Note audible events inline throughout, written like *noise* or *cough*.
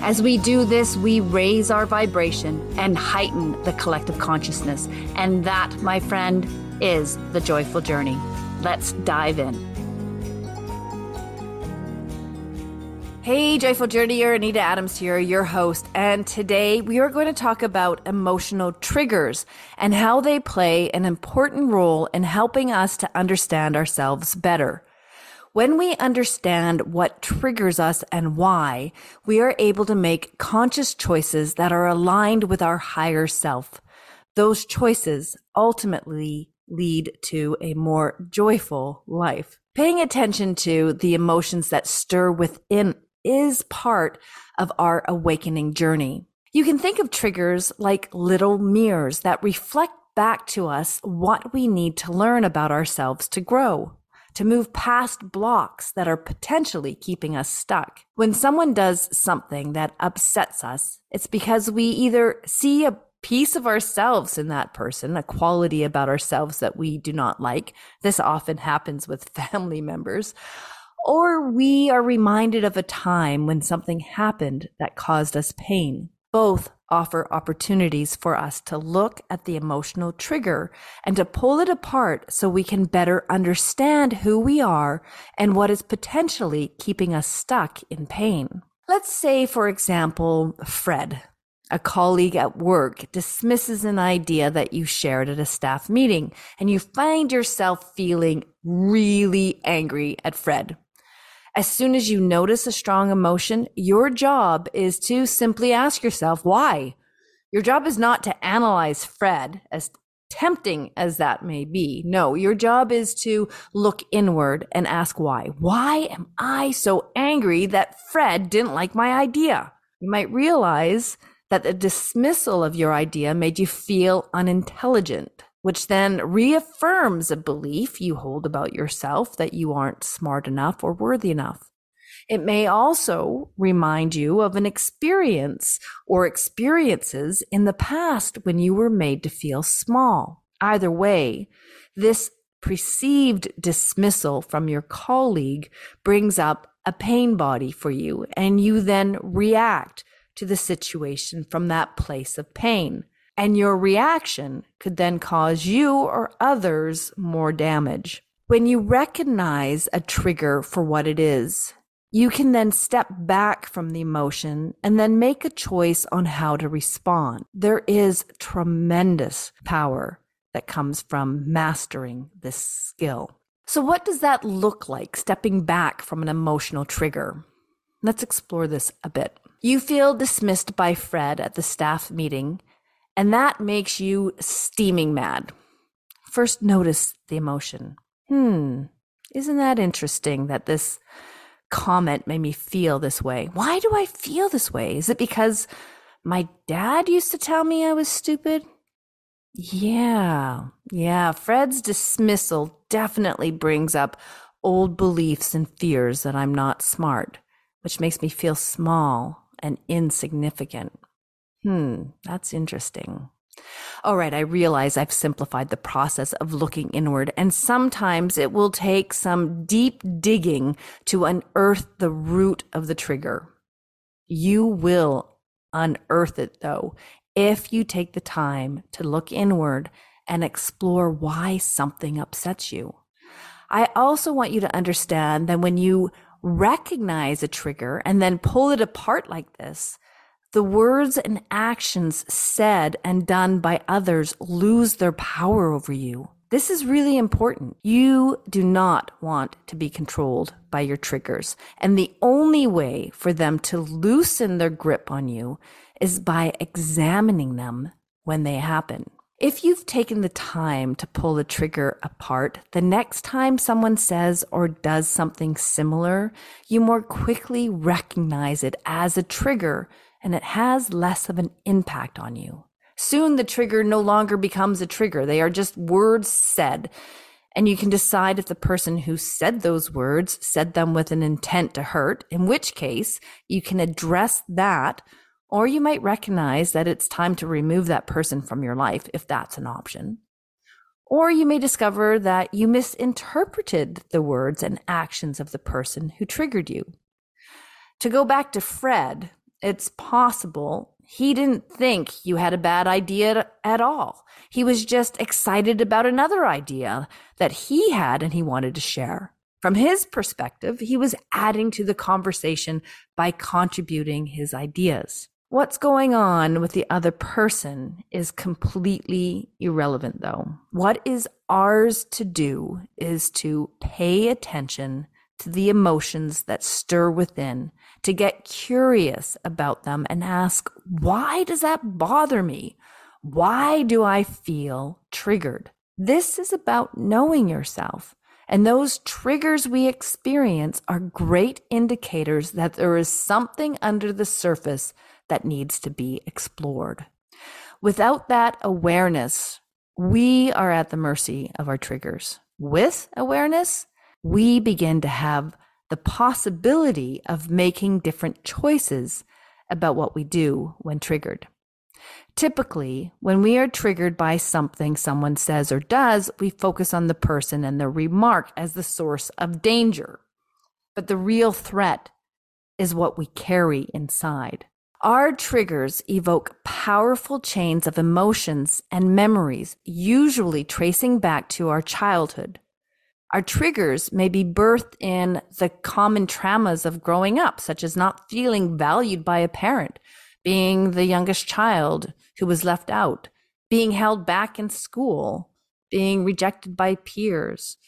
As we do this, we raise our vibration and heighten the collective consciousness. And that, my friend, is the joyful journey. Let's dive in. Hey, Joyful Journeyer, Anita Adams here, your host. And today we are going to talk about emotional triggers and how they play an important role in helping us to understand ourselves better. When we understand what triggers us and why, we are able to make conscious choices that are aligned with our higher self. Those choices ultimately lead to a more joyful life. Paying attention to the emotions that stir within is part of our awakening journey. You can think of triggers like little mirrors that reflect back to us what we need to learn about ourselves to grow to move past blocks that are potentially keeping us stuck. When someone does something that upsets us, it's because we either see a piece of ourselves in that person, a quality about ourselves that we do not like. This often happens with *laughs* family members. Or we are reminded of a time when something happened that caused us pain. Both offer opportunities for us to look at the emotional trigger and to pull it apart so we can better understand who we are and what is potentially keeping us stuck in pain. Let's say, for example, Fred, a colleague at work, dismisses an idea that you shared at a staff meeting and you find yourself feeling really angry at Fred. As soon as you notice a strong emotion, your job is to simply ask yourself why. Your job is not to analyze Fred as tempting as that may be. No, your job is to look inward and ask why. Why am I so angry that Fred didn't like my idea? You might realize that the dismissal of your idea made you feel unintelligent which then reaffirms a belief you hold about yourself that you aren't smart enough or worthy enough. It may also remind you of an experience or experiences in the past when you were made to feel small. Either way, this perceived dismissal from your colleague brings up a pain body for you, and you then react to the situation from that place of pain. And your reaction could then cause you or others more damage. When you recognize a trigger for what it is, you can then step back from the emotion and then make a choice on how to respond. There is tremendous power that comes from mastering this skill. So, what does that look like, stepping back from an emotional trigger? Let's explore this a bit. You feel dismissed by Fred at the staff meeting and that makes you steaming mad. First, notice the emotion. Hmm, isn't that interesting that this comment made me feel this way? Why do I feel this way? Is it because my dad used to tell me I was stupid? Yeah, yeah. Fred's dismissal definitely brings up old beliefs and fears that I'm not smart, which makes me feel small and insignificant. Hmm, that's interesting. All right, I realize I've simplified the process of looking inward, and sometimes it will take some deep digging to unearth the root of the trigger. You will unearth it, though, if you take the time to look inward and explore why something upsets you. I also want you to understand that when you recognize a trigger and then pull it apart like this, the words and actions said and done by others lose their power over you. This is really important. You do not want to be controlled by your triggers. And the only way for them to loosen their grip on you is by examining them when they happen. If you've taken the time to pull the trigger apart, the next time someone says or does something similar, you more quickly recognize it as a trigger and it has less of an impact on you. Soon the trigger no longer becomes a trigger. They are just words said. And you can decide if the person who said those words said them with an intent to hurt, in which case you can address that, or you might recognize that it's time to remove that person from your life if that's an option. Or you may discover that you misinterpreted the words and actions of the person who triggered you. To go back to Fred, it's possible he didn't think you had a bad idea at all. He was just excited about another idea that he had and he wanted to share. From his perspective, he was adding to the conversation by contributing his ideas. What's going on with the other person is completely irrelevant, though. What is ours to do is to pay attention to the emotions that stir within to get curious about them and ask, why does that bother me? Why do I feel triggered? This is about knowing yourself. And those triggers we experience are great indicators that there is something under the surface that needs to be explored. Without that awareness, we are at the mercy of our triggers. With awareness, we begin to have the possibility of making different choices about what we do when triggered. Typically, when we are triggered by something someone says or does, we focus on the person and their remark as the source of danger. But the real threat is what we carry inside. Our triggers evoke powerful chains of emotions and memories, usually tracing back to our childhood. Our triggers may be birthed in the common traumas of growing up, such as not feeling valued by a parent, being the youngest child who was left out, being held back in school, being rejected by peers,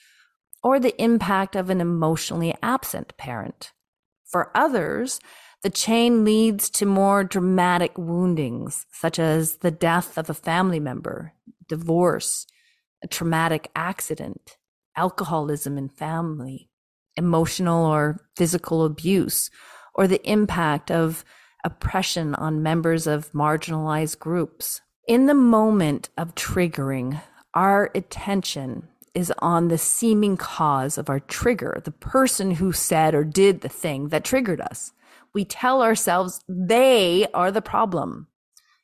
or the impact of an emotionally absent parent. For others, the chain leads to more dramatic woundings, such as the death of a family member, divorce, a traumatic accident, alcoholism in family, emotional or physical abuse, or the impact of oppression on members of marginalized groups. In the moment of triggering, our attention is on the seeming cause of our trigger, the person who said or did the thing that triggered us. We tell ourselves they are the problem.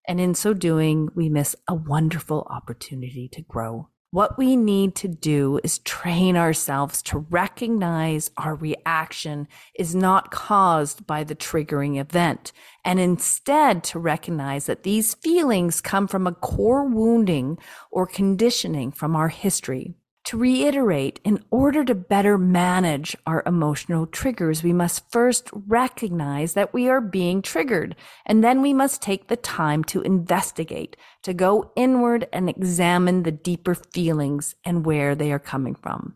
And in so doing, we miss a wonderful opportunity to grow. What we need to do is train ourselves to recognize our reaction is not caused by the triggering event, and instead to recognize that these feelings come from a core wounding or conditioning from our history. To reiterate, in order to better manage our emotional triggers, we must first recognize that we are being triggered, and then we must take the time to investigate, to go inward and examine the deeper feelings and where they are coming from.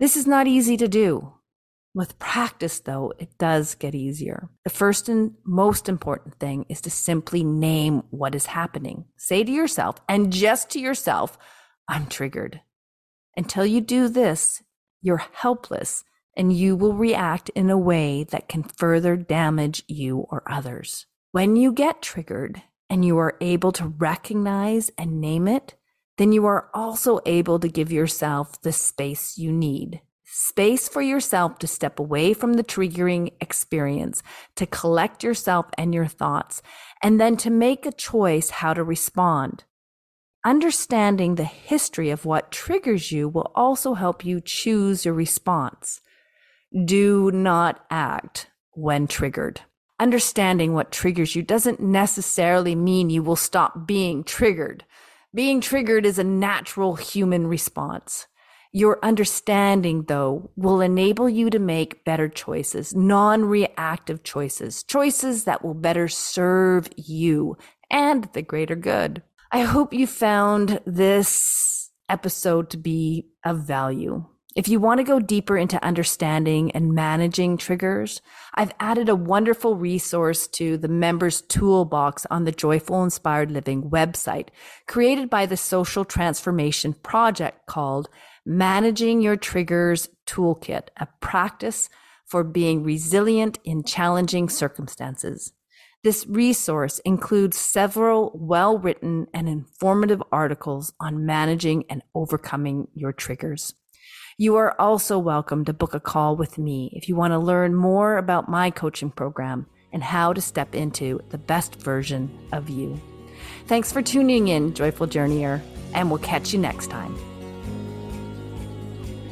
This is not easy to do. With practice, though, it does get easier. The first and most important thing is to simply name what is happening. Say to yourself, and just to yourself, I'm triggered. Until you do this, you're helpless and you will react in a way that can further damage you or others. When you get triggered and you are able to recognize and name it, then you are also able to give yourself the space you need. Space for yourself to step away from the triggering experience, to collect yourself and your thoughts, and then to make a choice how to respond. Understanding the history of what triggers you will also help you choose your response. Do not act when triggered. Understanding what triggers you doesn't necessarily mean you will stop being triggered. Being triggered is a natural human response. Your understanding, though, will enable you to make better choices, non reactive choices, choices that will better serve you and the greater good. I hope you found this episode to be of value. If you want to go deeper into understanding and managing triggers, I've added a wonderful resource to the members toolbox on the Joyful Inspired Living website, created by the Social Transformation Project called Managing Your Triggers Toolkit, a practice for being resilient in challenging circumstances. This resource includes several well written and informative articles on managing and overcoming your triggers. You are also welcome to book a call with me if you want to learn more about my coaching program and how to step into the best version of you. Thanks for tuning in, Joyful Journeyer, and we'll catch you next time.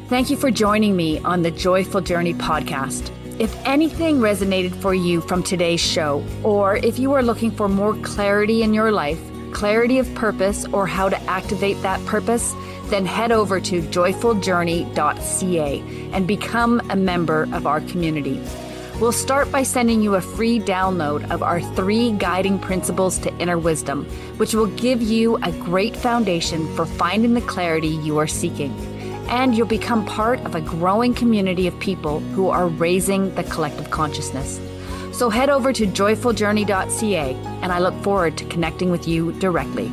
Thank you for joining me on the Joyful Journey podcast. If anything resonated for you from today's show, or if you are looking for more clarity in your life, clarity of purpose, or how to activate that purpose, then head over to joyfuljourney.ca and become a member of our community. We'll start by sending you a free download of our three guiding principles to inner wisdom, which will give you a great foundation for finding the clarity you are seeking and you'll become part of a growing community of people who are raising the collective consciousness. So head over to joyfuljourney.ca, and I look forward to connecting with you directly.